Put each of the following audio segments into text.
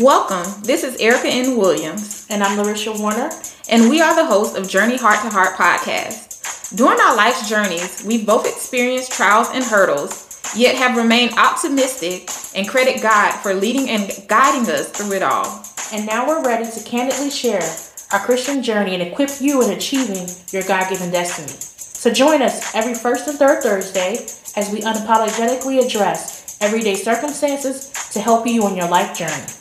Welcome. This is Erica N. Williams. And I'm Larisha Warner. And we are the hosts of Journey Heart to Heart podcast. During our life's journeys, we've both experienced trials and hurdles, yet have remained optimistic and credit God for leading and guiding us through it all. And now we're ready to candidly share our Christian journey and equip you in achieving your God given destiny. So join us every first and third Thursday as we unapologetically address everyday circumstances to help you on your life journey.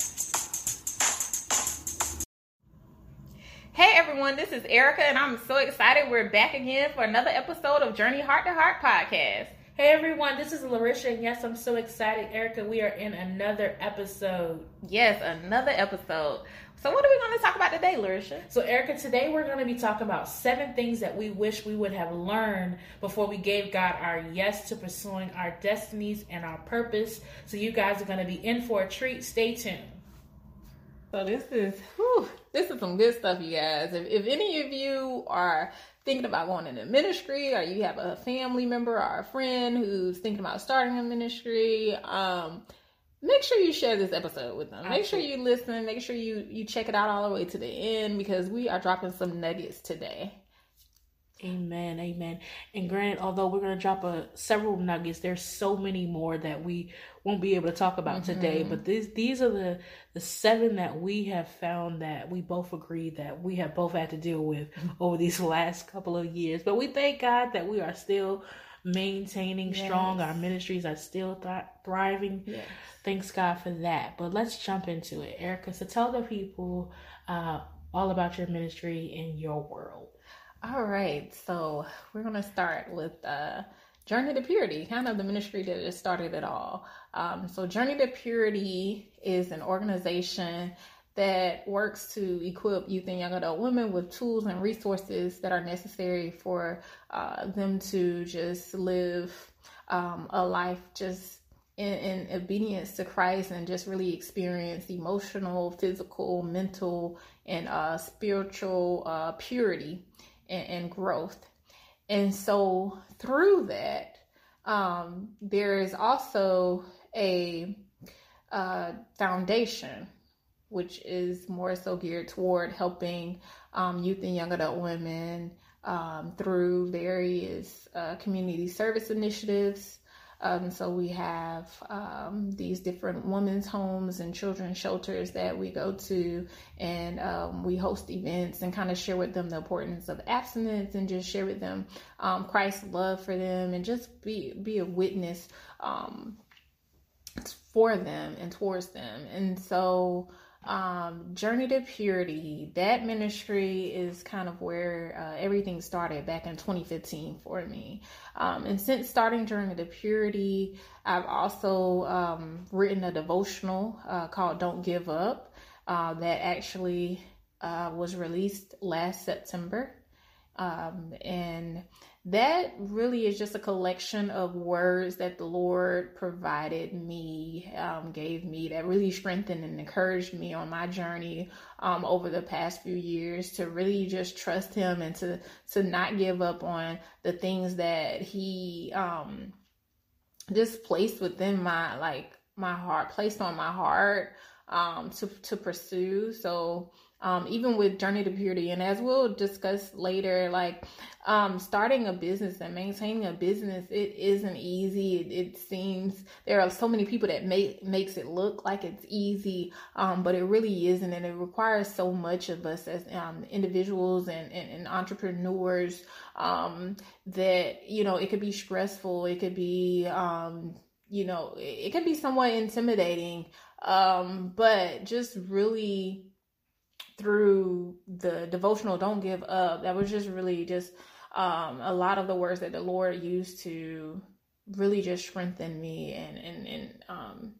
Hey everyone, this is Erica, and I'm so excited we're back again for another episode of Journey Heart to Heart podcast. Hey everyone, this is Larisha, and yes, I'm so excited, Erica. We are in another episode. Yes, another episode. So, what are we going to talk about today, Larisha? So, Erica, today we're going to be talking about seven things that we wish we would have learned before we gave God our yes to pursuing our destinies and our purpose. So, you guys are going to be in for a treat. Stay tuned. So this is whew, this is some good stuff, you guys. If, if any of you are thinking about going into ministry, or you have a family member or a friend who's thinking about starting a ministry, um, make sure you share this episode with them. Make sure you listen. Make sure you you check it out all the way to the end because we are dropping some nuggets today. Amen, amen. And granted, although we're going to drop a, several nuggets, there's so many more that we won't be able to talk about mm-hmm. today. But these these are the the seven that we have found that we both agree that we have both had to deal with over these last couple of years. But we thank God that we are still maintaining yes. strong. Our ministries are still th- thriving. Yes. Thanks God for that. But let's jump into it, Erica. So tell the people uh, all about your ministry in your world. All right, so we're going to start with uh, Journey to Purity, kind of the ministry that just started it all. Um, so, Journey to Purity is an organization that works to equip youth and young adult women with tools and resources that are necessary for uh, them to just live um, a life just in, in, obedience to Christ and just really experience emotional, physical, mental, and uh, spiritual uh, purity and, and growth. And so through that, um, there is also a uh, foundation, which is more so geared toward helping um, youth and young adult women um, through various uh, community service initiatives, um, so we have um, these different women's homes and children's shelters that we go to, and um, we host events and kind of share with them the importance of abstinence and just share with them um, Christ's love for them and just be be a witness um, for them and towards them. And so um, Journey to Purity, that ministry is kind of where uh, everything started back in 2015 for me. Um, and since starting Journey to Purity, I've also um, written a devotional uh, called Don't Give Up uh, that actually uh, was released last September. Um, and that really is just a collection of words that the Lord provided me, um, gave me that really strengthened and encouraged me on my journey um, over the past few years to really just trust Him and to to not give up on the things that He um, just placed within my like my heart, placed on my heart um, to to pursue. So um, even with Journey to Purity. And as we'll discuss later, like um, starting a business and maintaining a business, it isn't easy. It, it seems there are so many people that make makes it look like it's easy, um, but it really isn't, and it requires so much of us as um, individuals and, and, and entrepreneurs um, that you know it could be stressful. It could be um, you know it, it could be somewhat intimidating, but just really through the devotional don't give up. That was just really just um, a lot of the words that the lord used to really just strengthen me and and, and um,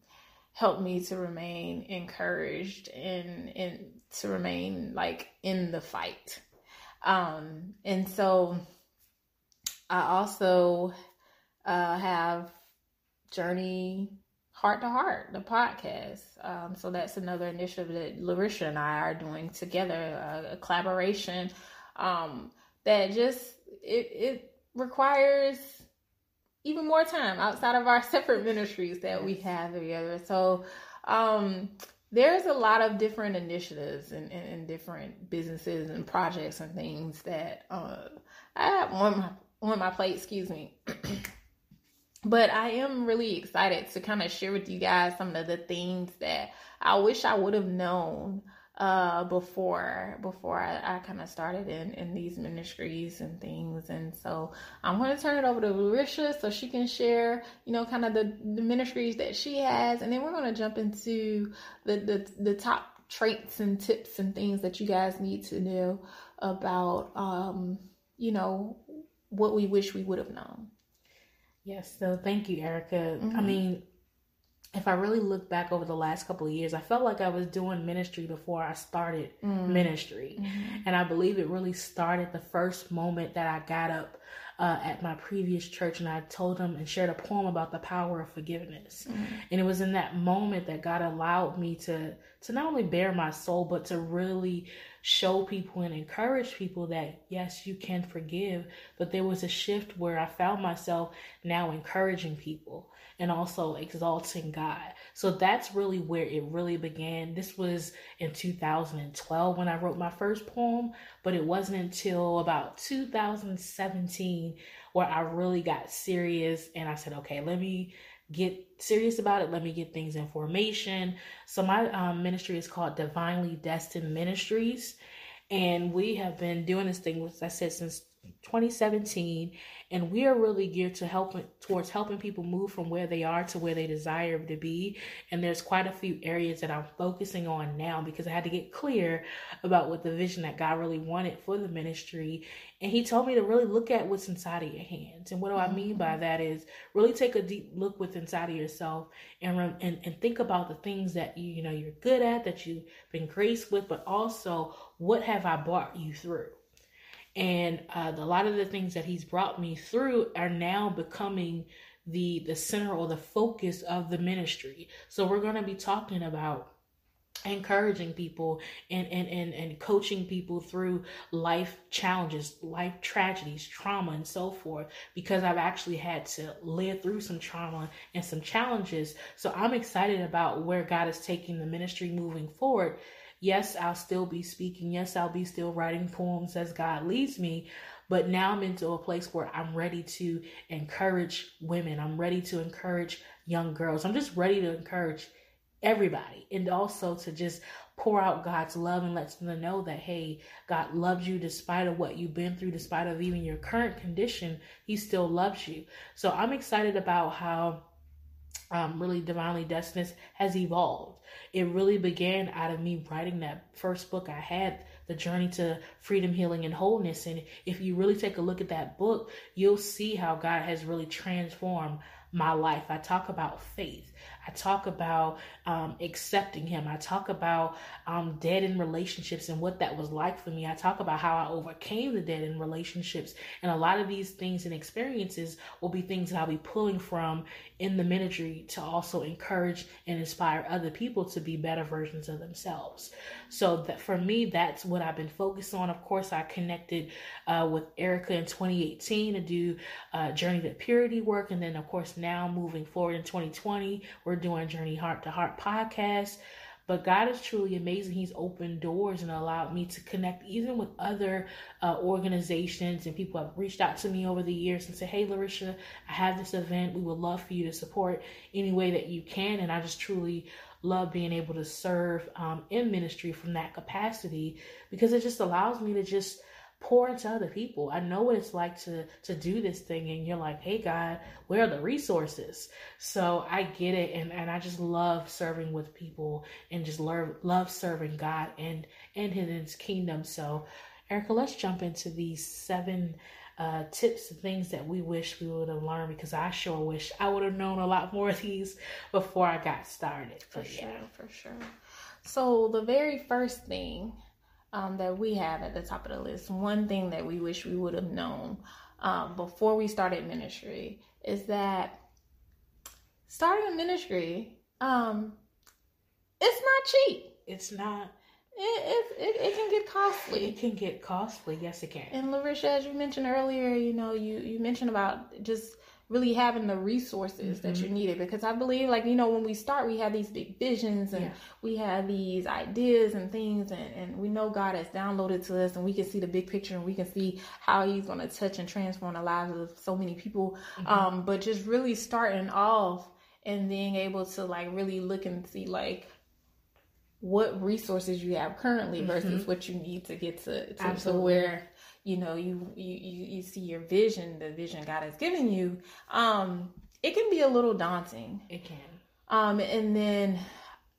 help me to remain encouraged and and to remain like in the fight. Um, and so i also uh, have journey Heart to Heart, the podcast. Um, so that's another initiative that Larisha and I are doing together, a, a collaboration um, that just it it requires even more time outside of our separate ministries that we have together. So um, there's a lot of different initiatives and, and, and, different businesses and projects and things that uh, I have on my on my plate. Excuse me. but I am really excited to kind of share with you guys some of the things that I wish I would have known uh, before before I, I kind of started in in these ministries and things. And so I'm going to turn it over to Larisha so she can share, you know, kind of the, the ministries that she has, and then we're going to jump into the, the the top traits and tips and things that you guys need to know about, um, you know, what we wish we would have known. Yes, so thank you, Erica. Mm-hmm. I mean, if I really look back over the last couple of years, I felt like I was doing ministry before I started mm-hmm. ministry. Mm-hmm. And I believe it really started the first moment that I got up uh, at my previous church and I told them and shared a poem about the power of forgiveness. Mm-hmm. And it was in that moment that God allowed me to to not only bear my soul, but to really show people and encourage people that yes, you can forgive. But there was a shift where I found myself now encouraging people and also exalting God. So that's really where it really began. This was in 2012 when I wrote my first poem, but it wasn't until about 2017 where I really got serious and I said, okay, let me get serious about it. Let me get things in formation. So my um, ministry is called Divinely Destined Ministries. And we have been doing this thing, as I said, since 2017 and we are really geared to helping towards helping people move from where they are to where they desire to be. And there's quite a few areas that i'm focusing on now because i had to get clear about what the vision that god really wanted for the ministry. And he told me to really look at what's inside of your hands. And what do i mean by mm-hmm. that is really take a deep look within inside of yourself and, and and think about the things that you you know you're good at that you've been graced with but also what have i brought you through and uh, a lot of the things that he's brought me through are now becoming the the center or the focus of the ministry. So we're going to be talking about encouraging people and, and and and coaching people through life challenges life tragedies trauma and so forth because i've actually had to live through some trauma and some challenges. So i'm excited about where god is taking the ministry moving forward Yes, I'll still be speaking. Yes, I'll be still writing poems as God leads me. But now I'm into a place where I'm ready to encourage women. I'm ready to encourage young girls. I'm just ready to encourage everybody and also to just pour out God's love and let them know that hey, God loves you despite of what you've been through, despite of even your current condition, he still loves you. So I'm excited about how um, really divinely destined has evolved. It really began out of me writing that first book I had, The Journey to Freedom, Healing, and Wholeness. And if you really take a look at that book, you'll see how God has really transformed my life. I talk about faith. I talk about um, accepting Him. I talk about um, dead in relationships and what that was like for me. I talk about how I overcame the dead in relationships. And a lot of these things and experiences will be things that I'll be pulling from in the ministry to also encourage and inspire other people to be better versions of themselves. So that for me, that's what I've been focused on. Of course, I connected uh, with Erica in 2018 to do uh, Journey to Purity work. And then, of course, now moving forward in 2020, we're doing Journey Heart to Heart podcast. But God is truly amazing. He's opened doors and allowed me to connect even with other uh, organizations and people have reached out to me over the years and said, Hey, Larisha, I have this event. We would love for you to support any way that you can. And I just truly love being able to serve um, in ministry from that capacity because it just allows me to just pour into other people. I know what it's like to to do this thing and you're like, "Hey God, where are the resources?" So I get it and and I just love serving with people and just love love serving God and and his kingdom. So Erica, let's jump into these seven uh, tips and things that we wish we would have learned because I sure wish I would have known a lot more of these before I got started. For but, sure, yeah. for sure. So the very first thing um, that we have at the top of the list, one thing that we wish we would have known um, before we started ministry is that starting a ministry, um, it's not cheap. It's not. It, it, it, can get costly. It can get costly. Yes, it can. And Larisha, as you mentioned earlier, you know, you, you mentioned about just really having the resources mm-hmm. that you needed because I believe like you know when we start we have these big visions and yeah. we have these ideas and things and, and we know God has downloaded to us and we can see the big picture and we can see how he's going to touch and transform the lives of so many people mm-hmm. um but just really starting off and being able to like really look and see like what resources you have currently versus mm-hmm. what you need to get to, to, to where you know you, you you see your vision the vision god has given you um it can be a little daunting it can um and then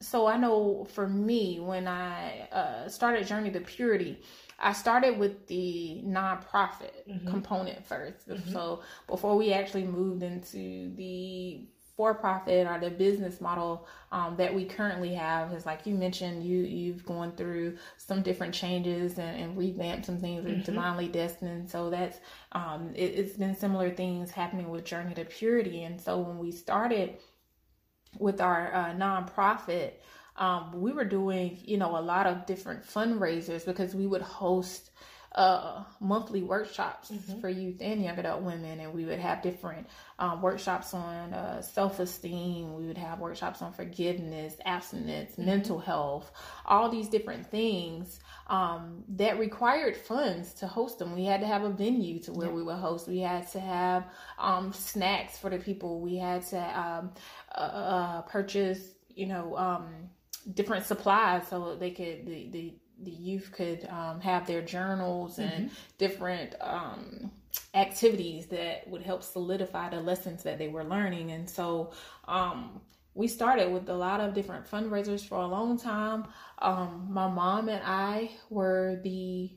so i know for me when i uh, started journey to purity i started with the nonprofit mm-hmm. component 1st mm-hmm. so before we actually moved into the for profit or the business model um, that we currently have. Is like you mentioned you you've gone through some different changes and, and revamped some things mm-hmm. divinely destined. So that's um, it, it's been similar things happening with journey to purity. And so when we started with our uh, nonprofit um, we were doing you know a lot of different fundraisers because we would host uh, monthly workshops mm-hmm. for youth and young adult women, and we would have different um, workshops on uh, self esteem. We would have workshops on forgiveness, abstinence, mm-hmm. mental health, all these different things um, that required funds to host them. We had to have a venue to where yeah. we would host. We had to have um, snacks for the people. We had to um, uh, uh, purchase, you know, um, different supplies so they could the, the the youth could um, have their journals and mm-hmm. different um, activities that would help solidify the lessons that they were learning. And so um, we started with a lot of different fundraisers for a long time. Um, my mom and I were the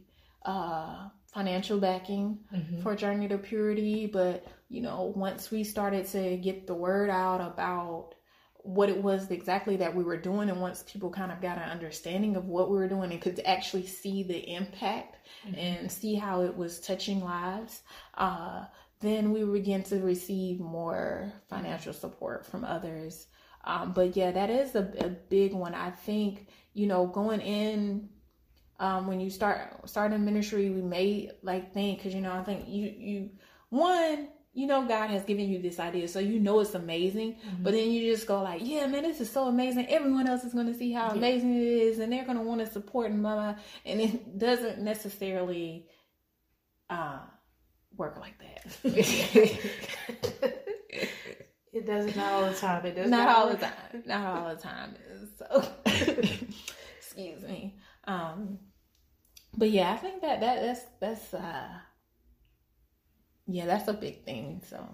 uh, financial backing mm-hmm. for Journey to Purity, but you know, once we started to get the word out about what it was exactly that we were doing and once people kind of got an understanding of what we were doing and could actually see the impact mm-hmm. and see how it was touching lives uh, then we began to receive more financial support from others um, but yeah that is a, a, big one i think you know going in um, when you start starting ministry we may like think because you know i think you you one you know God has given you this idea, so you know it's amazing. Mm-hmm. But then you just go like, "Yeah, man, this is so amazing. Everyone else is going to see how yeah. amazing it is, and they're going to want to support and mama." And it doesn't necessarily uh, work like that. it does not all the time. It does not, not all the time. Not all the time. So, excuse me. Um, but yeah, I think that that that's that's. uh yeah, that's a big thing. So,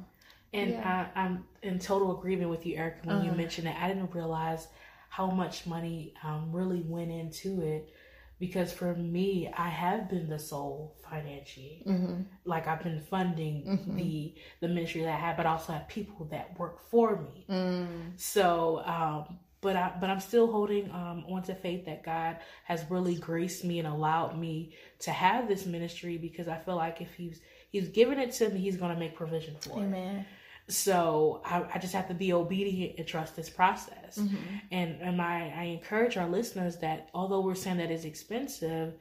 and yeah. I, am in total agreement with you, Erica, when uh-huh. you mentioned that. I didn't realize how much money um, really went into it because for me, I have been the sole financier. Mm-hmm. Like I've been funding mm-hmm. the the ministry that I have, but I also have people that work for me. Mm. So, um, but I but I'm still holding um, on to faith that God has really graced me and allowed me to have this ministry because I feel like if He's He's given it to me. He's going to make provision for Amen. it. Amen. So I, I, just have to be obedient and trust this process. Mm-hmm. And and I, I encourage our listeners that although we're saying that it's expensive,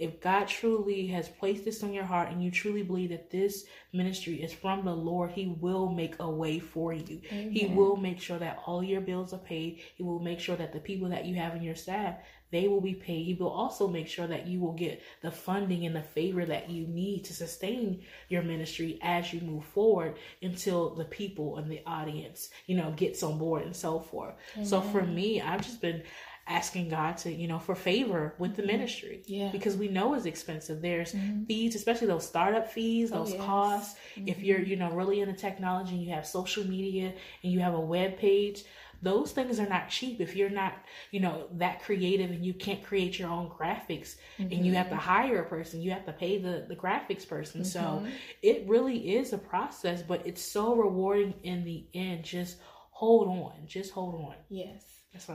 if God truly has placed this on your heart and you truly believe that this ministry is from the Lord, He will make a way for you. Amen. He will make sure that all your bills are paid. He will make sure that the people that you have in your staff they will be paid. He will also make sure that you will get the funding and the favor that you need to sustain your ministry as you move forward until the people and the audience, you know, gets on board and so forth. Amen. So for me, I've just been asking God to, you know, for favor with the mm-hmm. ministry. Yeah. Because we know it's expensive. There's mm-hmm. fees, especially those startup fees, oh, those oh, yes. costs. Mm-hmm. If you're, you know, really into technology and you have social media and you have a web page, those things are not cheap if you're not you know that creative and you can't create your own graphics mm-hmm. and you have to mm-hmm. hire a person you have to pay the the graphics person mm-hmm. so it really is a process but it's so rewarding in the end just hold on just hold on yes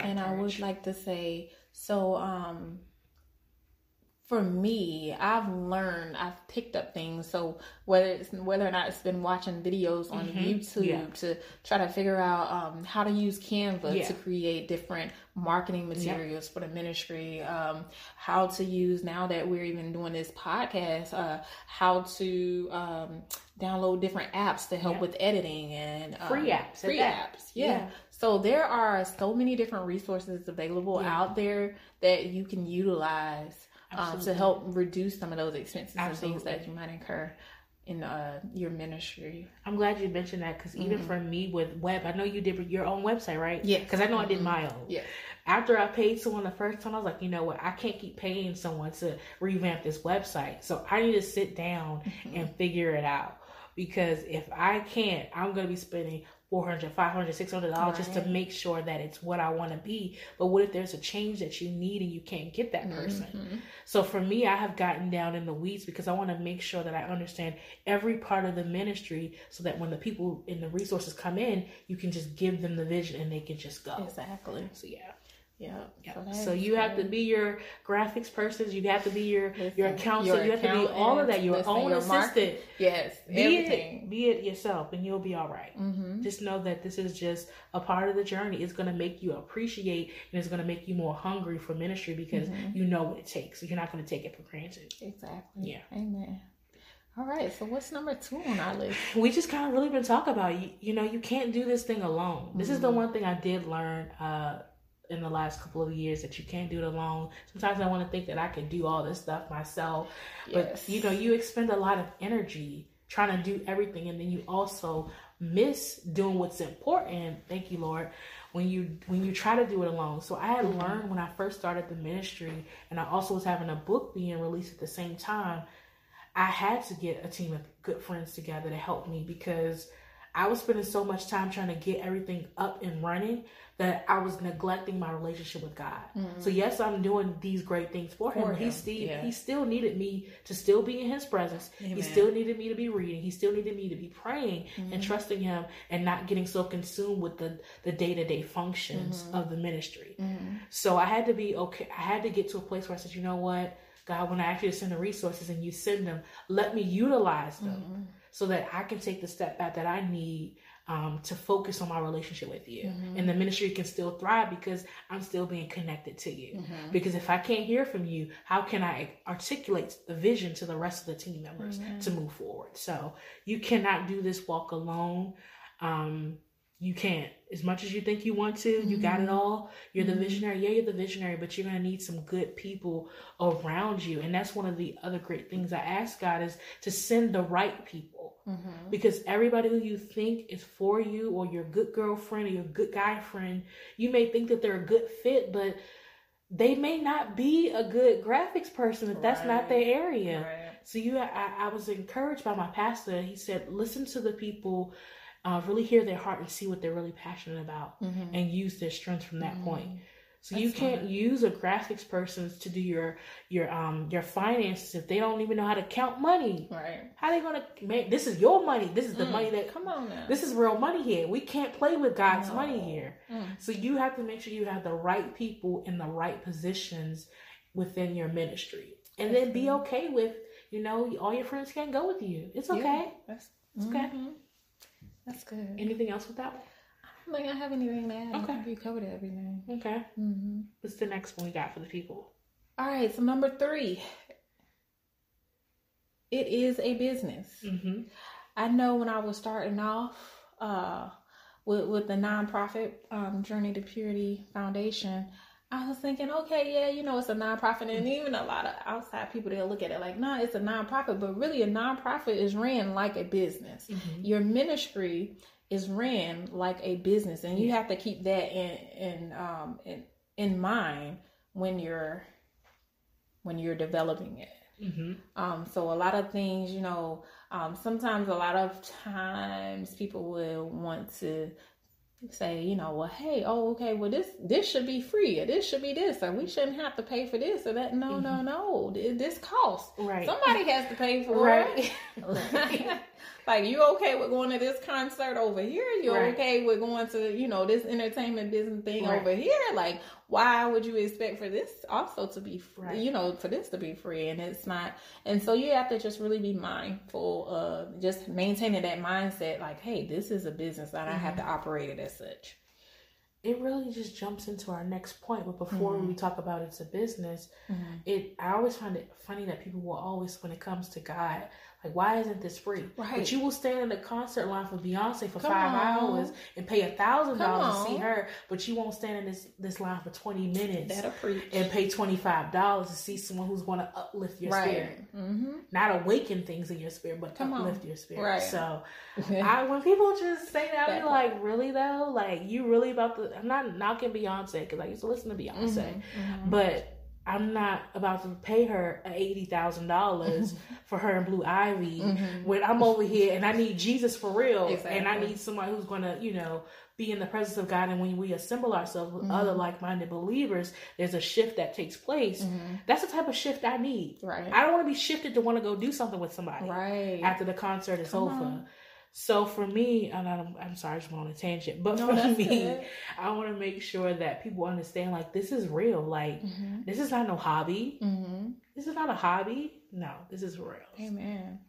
and I, I would like to say so um for me, I've learned, I've picked up things. So whether it's whether or not it's been watching videos on mm-hmm. YouTube yeah. to try to figure out um, how to use Canva yeah. to create different marketing materials yeah. for the ministry, um, how to use now that we're even doing this podcast, uh, how to um, download different apps to help with editing and free um, apps, free apps, yeah. So there are so many different resources available out there that you can utilize um, to help reduce some of those expenses Absolutely. and things that you might incur in uh, your ministry. I'm glad you mentioned that because even mm-hmm. for me with web, I know you did your own website, right? Yeah. Because I know mm-hmm. I did mm-hmm. my own. Yeah. After I paid someone the first time, I was like, you know what? I can't keep paying someone to revamp this website. So I need to sit down mm-hmm. and figure it out. Because if I can't, I'm going to be spending 400 500 600 dollars just to make sure that it's what i want to be. But what if there's a change that you need and you can't get that person? Mm-hmm. so for me i have gotten down in the weeds because i want to make sure that i understand every part of the ministry so that when the people and the resources come in you can just give them the vision and they can just go. Exactly. So yeah yeah. yeah. So, you have to be your graphics person. You have to be your listen, your accountant. Your you have to be all of that. Your listen, own your assistant. Market. Yes. Be everything. it. Be it yourself, and you'll be all right. mm-hmm. Just know that this is just a part of the journey. It's going to make you appreciate, and it's going to make you more hungry for ministry because mm-hmm. you know what it takes. So you're not going to take it for granted. Exactly. Yeah. Amen. All right, so what's number two on our list? We just kind of really been talking about you. You know, you can't do this thing alone. Mm-hmm. This is the mm-hmm. one thing I did learn uh, in the last couple of years that you can't do it alone. Sometimes I want to think that I can do all this stuff myself, yes. but you know, you expend a lot of energy trying to do everything, and then you also miss doing what's important. Thank you, Lord. When you when you try to do it alone. So I had mm-hmm. learned when I first started the ministry, and I also was having a book being released at the same time. I had to get a team of good friends together to help me because I was spending so much time trying to get everything up and running that I was neglecting my relationship with God. Mm-hmm. So yes, I'm doing these great things for, for him. him. He still yeah. he still needed me to still be in his presence. Amen. He still needed me to be reading. He still needed me to be praying mm-hmm. and trusting him and not getting so consumed with the the day-to-day functions mm-hmm. of the ministry. Mm-hmm. So I had to be okay. I had to get to a place where I said, "You know what? God, when I ask you to send the resources and you send them, let me utilize them mm-hmm. So that I can take the step back that I need um, to focus on my relationship with you. Mm-hmm. And the ministry can still thrive because I'm still being connected to you. Mm-hmm. Because if I can't hear from you, how can I articulate the vision to the rest of the team members mm-hmm. to move forward? So you cannot do this walk alone. Um, you can't. As much as you think you want to, you got it mm-hmm. all. You're the mm-hmm. visionary. Yeah, you're the visionary, but you're going to need some good people around you. And that's one of the other great things I ask God is to send the right people Mm-hmm. Because everybody who you think is for you or your good girlfriend or your good guy friend, you may think that they're a good fit, but they may not be a good graphics person if right. that's not their area. Right. So you, I, I, was encouraged by my pastor. He said, listen to the people, uh, really hear their heart and see what they're really passionate about, mm-hmm. and use their strengths from that mm-hmm. point. So That's you can't use a graphics person to do your your um your finances if they don't even know how to count money. Right. How they gonna make this is your money. This is the mm. money that come on now. This is real money here. We can't play with God's no. money here. Mm. So you have to make sure you have the right people in the right positions within your ministry. And then be okay with, you know, all your friends can't go with you. It's okay. Yeah. That's it's okay. Mm-hmm. That's good. Anything else with that one? don't think I have anything to add. Okay. You covered everything. Okay. Mm-hmm. What's the next one we got for the people? All right. So number three, it is a business. Mm-hmm. I know when I was starting off uh, with with the nonprofit um, Journey to Purity Foundation. I was thinking, okay, yeah, you know, it's a nonprofit, and even a lot of outside people they'll look at it like, no, nah, it's a nonprofit, but really, a nonprofit is ran like a business. Mm-hmm. Your ministry is ran like a business and you have to keep that in in um in, in mind when you're when you're developing it mm-hmm. um so a lot of things you know um sometimes a lot of times people will want to say you know well hey oh okay well this this should be free or this should be this or we shouldn't have to pay for this or that. No mm-hmm. no. No this costs. Right. Somebody has to pay for right. it like you okay with going to this concert over here? You right. okay with going to you know this entertainment business thing right. over here? Like why would you expect for this also to be free, right. you know for this to be free and it's not and so you have to just really be mindful of just maintaining that mindset like hey this is a business that mm-hmm. i have to mm-hmm. operate it as such it really just jumps into our next point but before mm-hmm. we talk about it's a business mm-hmm. it i always find it funny that people will always when it comes to god like, why isn't this free? Right. But you will stand in the concert line for Beyonce for Come five on. hours and pay a thousand dollars to see her, but you won't stand in this this line for twenty minutes and pay twenty five dollars to see someone who's going to uplift your right. spirit, mm-hmm. not awaken things in your spirit, but Come uplift on. your spirit. Right. So, I when people just say that, I'm like, really though, like you really about the? I'm not knocking Beyonce because I used to listen to Beyonce, mm-hmm. Mm-hmm. but I'm not about to pay her eighty thousand dollars for her and Blue Ivy mm-hmm. when I'm over here and I need Jesus for real, exactly. and I need someone who's going to, you know, be in the presence of God. And when we assemble ourselves with mm-hmm. other like-minded believers, there's a shift that takes place. Mm-hmm. That's the type of shift I need. Right. I don't want to be shifted to want to go do something with somebody. Right. After the concert is Come over. On. So for me, and I'm, I'm sorry, I just went on a tangent, but no, for me, good. I want to make sure that people understand like this is real. Like mm-hmm. this is not no hobby. Mm-hmm. This is not a hobby. No, this is real. Amen.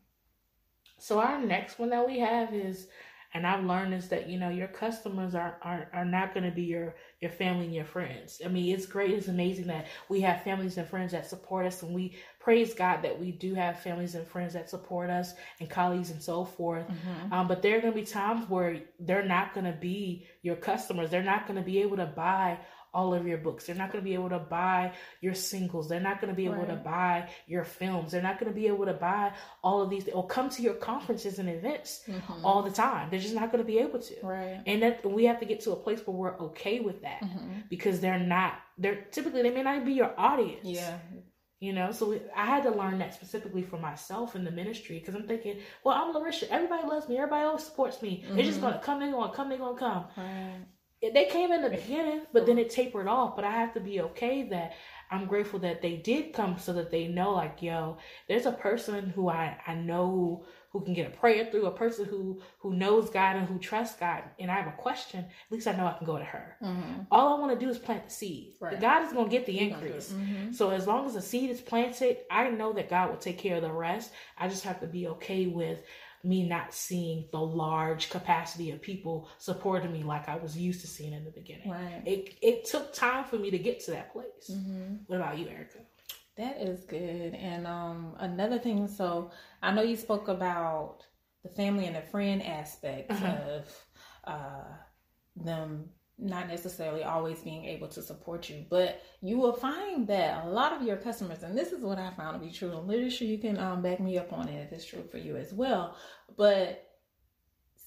So our next one that we have is and I've learned is that you know your customers are are, are not going to be your your family and your friends. I mean, it's great, it's amazing that we have families and friends that support us, and we praise God that we do have families and friends that support us and colleagues and so forth. Mm-hmm. Um, but there are going to be times where they're not going to be your customers. They're not going to be able to buy all of your books. They're not going to be able to buy your singles. They're not going to be able right. to buy your films. They're not going to be able to buy all of these or come to your conferences and events mm-hmm. all the time. They're just not going to be able to. Right. And that we have to get to a place where we're okay with that mm-hmm. because they're not. They're typically they may not be your audience. Yeah. You know, so we, I had to learn that specifically for myself in the ministry because I'm thinking, well, I'm Larisha. Everybody loves me. Everybody always supports me. Mm-hmm. They're just gonna come. They're gonna come. They're gonna come. Right they came in the beginning, but then it tapered off. But I have to be okay that I'm grateful that they did come so that they know, like, yo, there's a person who I, I know who, can get a prayer through, a person who who knows God and who trusts God. And I have a question, at least I know I can go to her. Mm-hmm. All I want to do is plant the seed. Right. God is going to get the increase. Mm-hmm. So as long as the seed is planted, I know that God will take care of the rest. I just have to be okay with me not seeing the large capacity of people supporting me like I was used to seeing in the beginning. Right. It it took time for me to get to that place. Mm-hmm. What about you, Erica? That is good. And um, another thing, so I know you spoke about the family and the friend aspect uh-huh. of uh, them not necessarily always being able to support you, but you will find that a lot of your customers, and this is what I found to be true, pretty sure you can um, back me up on it if it's true for you as well, but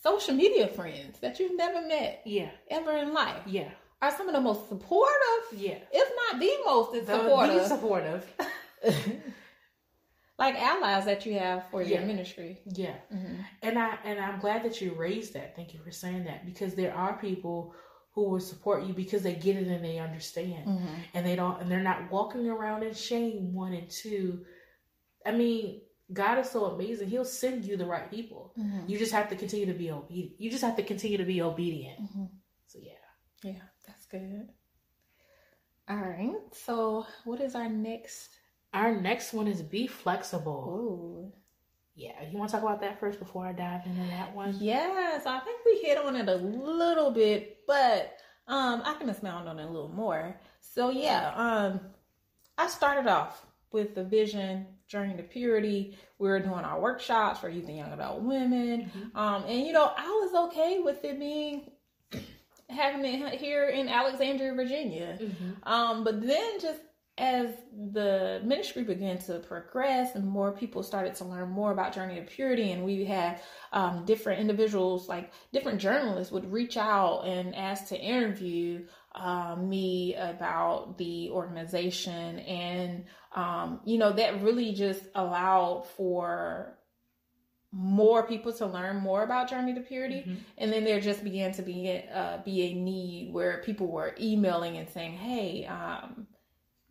social media friends that you've never met yeah. ever in life. Yeah. Are some of the most supportive, yeah, if not the most supportive, the supportive, like allies that you have for your ministry. Yeah, mm-hmm. and I and I'm glad that you raised that. Thank you for saying that. Because there are people who will support you because they get it and they understand. Mm-hmm. and they don't and they're not walking around in shame one and two. I mean god is so amazing. He'll send you the right people. Mm-hmm. you just have to continue to be obedient. You just have to continue to be obedient. Mm-hmm. so yeah. Yeah good all right so what is our next our next one is be flexible Ooh. Yeah, you want to talk about that first before I dive into that one? Yes, I think we hit on it a little bit, but um, I can expound on it a little more. So yeah, um, I started off with the vision journey to purity. We were doing our workshops for youth and young adult women, mm-hmm. um, and you know I was okay with it being having it here in Alexandria, Virginia. Mm-hmm. Um, but then just as the ministry began to progress and more people started to learn more about journey of purity and we had um, different individuals like different journalists would reach out and ask to interview uh, me about the organization and um, you know that really just allowed for more people to learn more about journey to purity mm-hmm. and then there just began to be uh, be a need where people were emailing and saying hey um,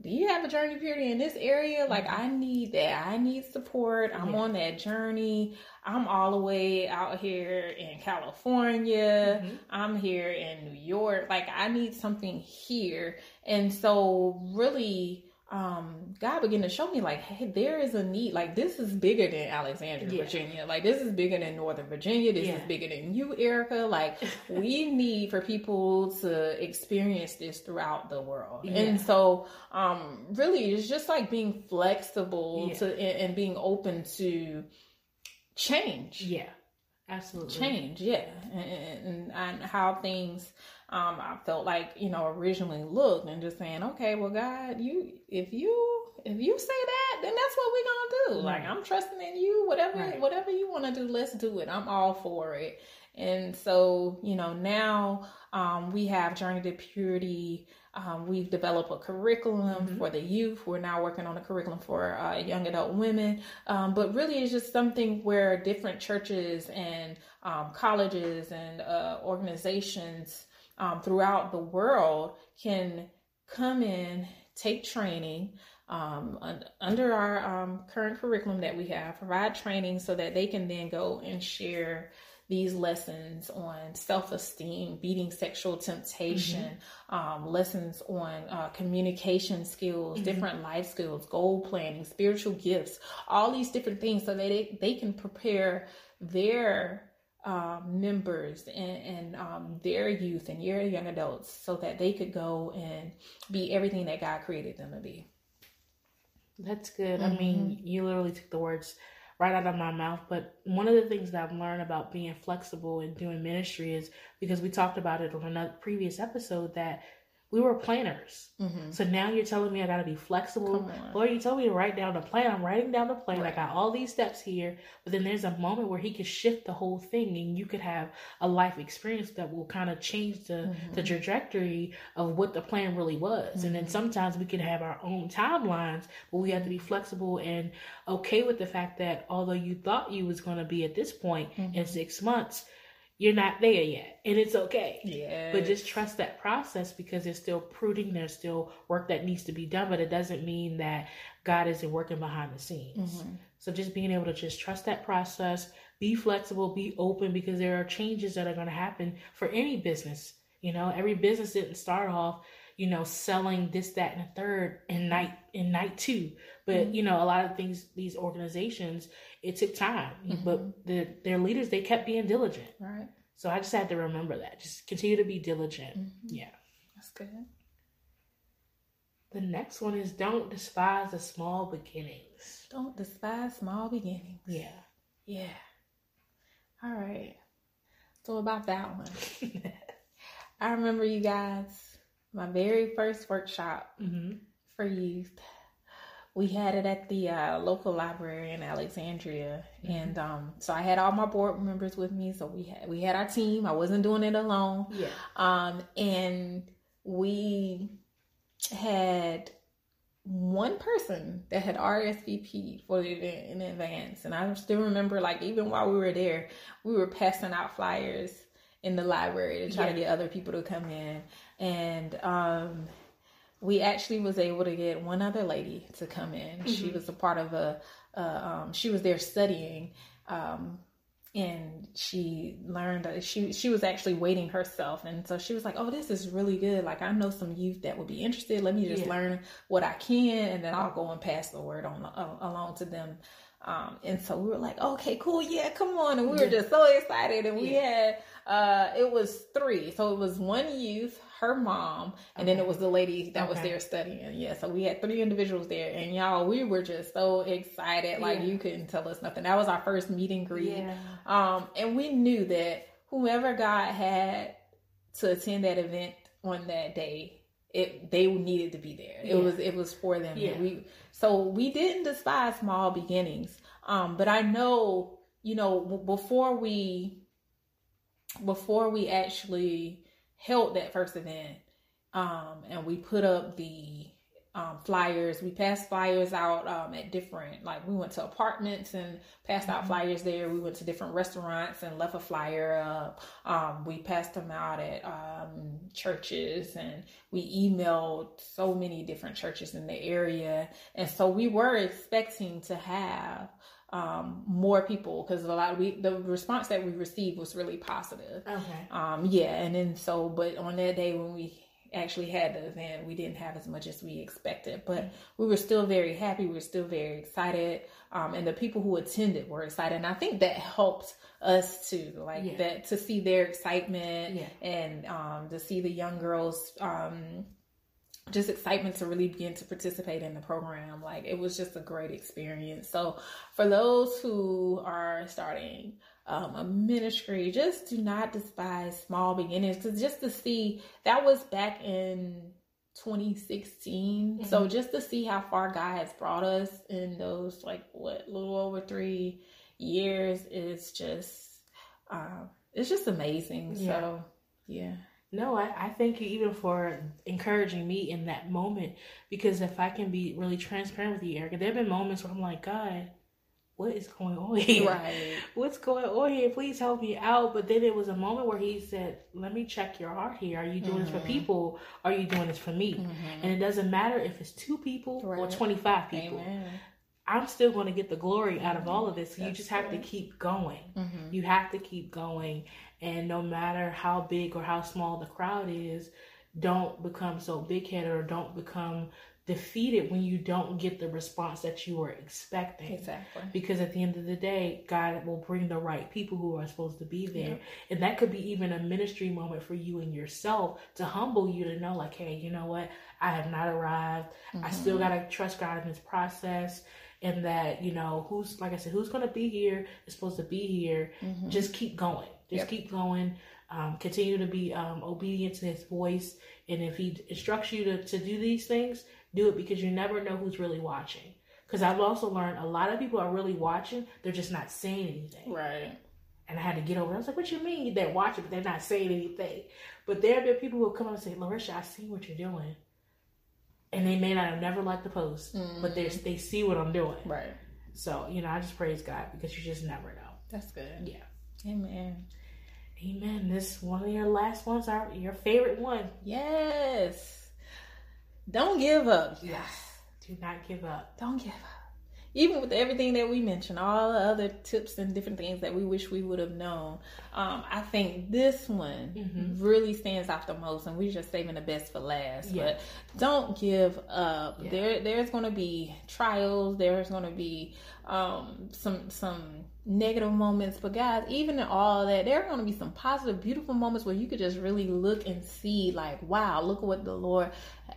do you have a journey period in this area? Like, Mm-hmm. I need that. I need support. I'm Yeah. on that journey. I'm all the way out here in California. Mhm. I'm here in New York. Like, I need something here. And so, really, um, God began to show me, like, hey, there is a need. Like, this is bigger than Alexandria, Yeah. Virginia. Like, this is bigger than Northern Virginia. This Yeah. is bigger than you, Erica. Like, we need for people to experience this throughout the world. Yeah. And so, um, really, it's just like being flexible to and, and being open to change Yeah, absolutely. change yeah. And, and, and how things um i felt like you know originally looked and just saying okay well god you if you if you say that then that's what we're gonna do. Like i'm trusting in you whatever Right. whatever you want to do let's do it. I'm all for it. And so you know now um we have journey to purity um, we've developed a curriculum Mhm. for the youth. We're now working on a curriculum for uh, young adult women. Um, but really, it's just something where different churches and um, colleges and uh, organizations um, throughout the world can come in, take training um, un- under our um, current curriculum that we have, provide training so that they can then go and share these lessons on self-esteem, beating sexual temptation, um, lessons on uh, communication skills, Mhm. different life skills, goal planning, spiritual gifts, all these different things, so that they, they can prepare their um, members and, and um, their youth and their young adults so that they could go and be everything that God created them to be. That's good. I mean, you literally took the words right out of my mouth. But one of the things that I've learned about being flexible and doing ministry is because we talked about it on another previous episode that we were planners. Mm-hmm. So now you're telling me I got to be flexible. Lord, you told me to write down the plan. I'm writing down the plan. Right. I got all these steps here. But then there's a moment where He could shift the whole thing and you could have a life experience that will kind of change the, Mm-hmm. the trajectory of what the plan really was. And then sometimes we can have our own timelines, but we have to be flexible and okay with the fact that although you thought you was going to be at this point Mm-hmm. in six months, you're not there yet. And it's okay. Yeah. But just trust that process because there's still pruning, there's still work that needs to be done, but it doesn't mean that God isn't working behind the scenes. Mhm. So just being able to just trust that process, be flexible, be open because there are changes that are going to happen for any business. You know, every business didn't start off, you know, selling this, that, and a third in night in night two. But mm-hmm. you know, a lot of things, these organizations, it took time. Mm-hmm. But the, their leaders, they kept being diligent. Right. So I just had to remember that. Just continue to be diligent. Mm-hmm. Yeah. That's good. The next one is don't despise the small beginnings. Don't despise small beginnings. Yeah. Yeah. All right. So about that one. I remember you guys, my very first workshop hmm for youth. We had it at the uh, local library in Alexandria, and um, so I had all my board members with me. So we had we had our team. I wasn't doing it alone. Yeah. Um, and we had one person that had RSVP'd for the event in advance. And I still remember, like, even while we were there, we were passing out flyers in the library to try to get other people to come in. And um, we actually was able to get one other lady to come in. She was a part of a, uh, um, she was there studying. Um, and she learned that she she was actually waiting herself. And so she was like oh this is really good. Like i know some youth that would be interested. Let me just Yeah. learn what i can and then i'll go and pass the word on uh, along to them. Um and so we were like okay cool. Yeah come on. And we were just so excited. And we had uh it was three. So it was one youth her mom and then it was the lady that was there studying yeah so we had three individuals there and y'all we were just so excited like Yeah. you couldn't tell us nothing that was our first meet and greet Yeah. um, and we knew that whoever God had to attend that event on that day, it they needed to be there. Yeah. It was it was for them. Yeah. We so we didn't despise small beginnings. Um, but I know you know before we before we actually held that first event, um, and we put up the um, flyers. We passed flyers out um, at different, like we went to apartments and passed out mm-hmm. flyers there. We went to different restaurants and left a flyer up. Um, we passed them out at um, churches and we emailed so many different churches in the area. And so we were expecting to have um, more people because a lot of we the response that we received was really positive. Okay. Um, yeah, and then so, but on that day when we actually had the event, we didn't have as much as we expected, but we were still very happy. We were still very excited. Um, and the people who attended were excited. And I think that helped us too, like yeah. that to see their excitement yeah. and, um, to see the young girls, um, just excitement to really begin to participate in the program. Like it was just a great experience. So for those who are starting, um, a ministry, just do not despise small beginnings. Because just to see that was back in 2016. Mm-hmm. So just to see how far God has brought us in those like what little over three years is just um, it's just amazing. Yeah. So yeah. No, I, I thank you even for encouraging me in that moment because if I can be really transparent with you, Erica, there have been moments where I'm like, God, what is going on here? Right. What's going on here? Please help me out. But then it was a moment where he said, Let me check your heart here. Are you doing mm-hmm. this for mm-hmm. people? Are you doing this for me? Mm-hmm. And it doesn't matter if it's two people right. or 25 people. Amen. I'm still going to get the glory out of all of this. So you just have to keep going. Mm-hmm. You have to keep going. And no matter how big or how small the crowd is, don't become so big headed or don't become defeated when you don't get the response that you were expecting. Exactly. Because at the end of the day, God will bring the right people who are supposed to be there. And that could be even a ministry moment for you and yourself to humble you to know, like, hey, you know what? I have not arrived. Mm-hmm. I still got to trust God in this process. And that, you know, who's, like I said, who's going to be here is supposed to be here. Mm-hmm. Just keep going. Just yep. keep going. Um, continue to be um, obedient to his voice. And if he instructs you to, to do these things, do it because you never know who's really watching. Because I've also learned a lot of people are really watching, they're just not saying anything. Right. And I had to get over. I was like, "What you mean they're watching, but they're not saying anything?" But there have been people who come up and say, "Larisha, I see what you're doing," and they may not have never liked the post, mm-hmm. but they they see what I'm doing. Right. So you know, I just praise God because you just never know. That's good. Yeah. Amen. Amen. This is one of your last ones are your favorite one. Yes. Don't give up. Yes. Do not give up. Don't give up. Even with everything that we mentioned, all the other tips and different things that we wish we would have known, um, I think this one mm-hmm. really stands out the most, and we're just saving the best for last. Yeah. But don't give up. Yeah. There, there's going to be trials. There's going to be um, some some negative moments. But guys, even in all that, there are going to be some positive, beautiful moments where you could just really look and see, like, wow, look what the Lord,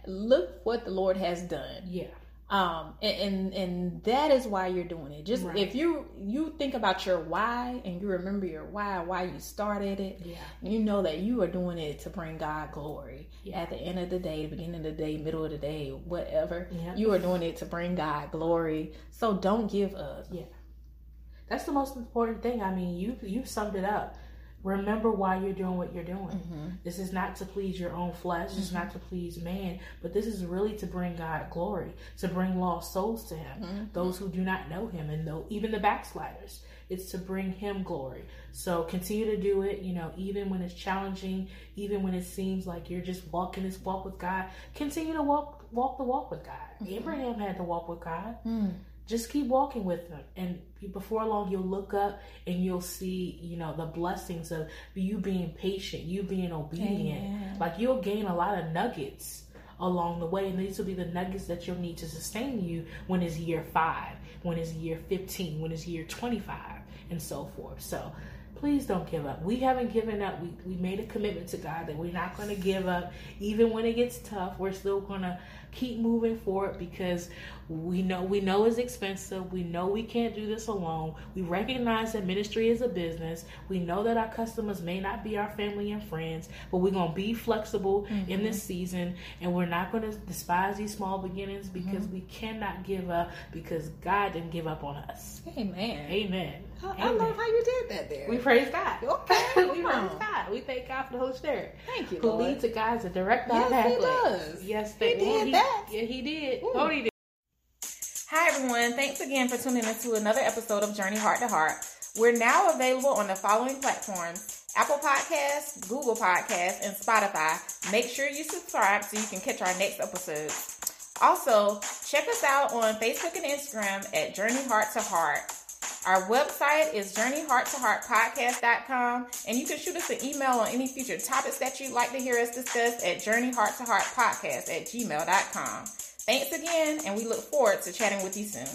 look what the Lord has done. Yeah. Um, and, and, and that is why you're doing it. Just right. if you you think about your why and you remember your why, why you started it, yeah. you know that you are doing it to bring God glory. Yeah. At the end of the day, the beginning of the day, middle of the day, whatever, yeah. you are doing it to bring God glory. So don't give up. Yeah. That's the most important thing. I mean, you you summed it up. Remember why you're doing what you're doing. Mm-hmm. This is not to please your own flesh. Mm-hmm. This is not to please man, but this is really to bring God glory, to bring lost souls to Him, mm-hmm. those who do not know Him, and though even the backsliders. It's to bring Him glory. So continue to do it. You know, even when it's challenging, even when it seems like you're just walking this walk with God, continue to walk walk the walk with God. Mm-hmm. Abraham had to walk with God. Just keep walking with them and before long you'll look up and you'll see you know the blessings of you being patient you being obedient Amen. like you'll gain a lot of nuggets along the way and these will be the nuggets that you'll need to sustain you when it's year five when it's year 15 when it's year 25 and so forth so please don't give up. We haven't given up. We, we made a commitment to God that we're not going to give up. Even when it gets tough, we're still going to keep moving forward because we know we know it's expensive. We know we can't do this alone. We recognize that ministry is a business. We know that our customers may not be our family and friends, but we're going to be flexible mm-hmm. in this season and we're not going to despise these small beginnings because mm-hmm. we cannot give up because God didn't give up on us. Amen. Amen. I, I love how you did that there. We praise God. Okay. we praise God. We thank God for the Holy Spirit. Thank you, Who Lord. leads the guys to direct our Yes, he pathways. does. Yes, He they, well, did that. Yeah, he did. Ooh. Oh, he did. Hi, everyone. Thanks again for tuning in to another episode of Journey Heart to Heart. We're now available on the following platforms Apple Podcasts, Google Podcasts, and Spotify. Make sure you subscribe so you can catch our next episodes. Also, check us out on Facebook and Instagram at Journey Heart to Heart. Our website is journeyhearttoheartpodcast.com, and you can shoot us an email on any future topics that you'd like to hear us discuss at journeyhearttoheartpodcast at gmail.com. Thanks again, and we look forward to chatting with you soon.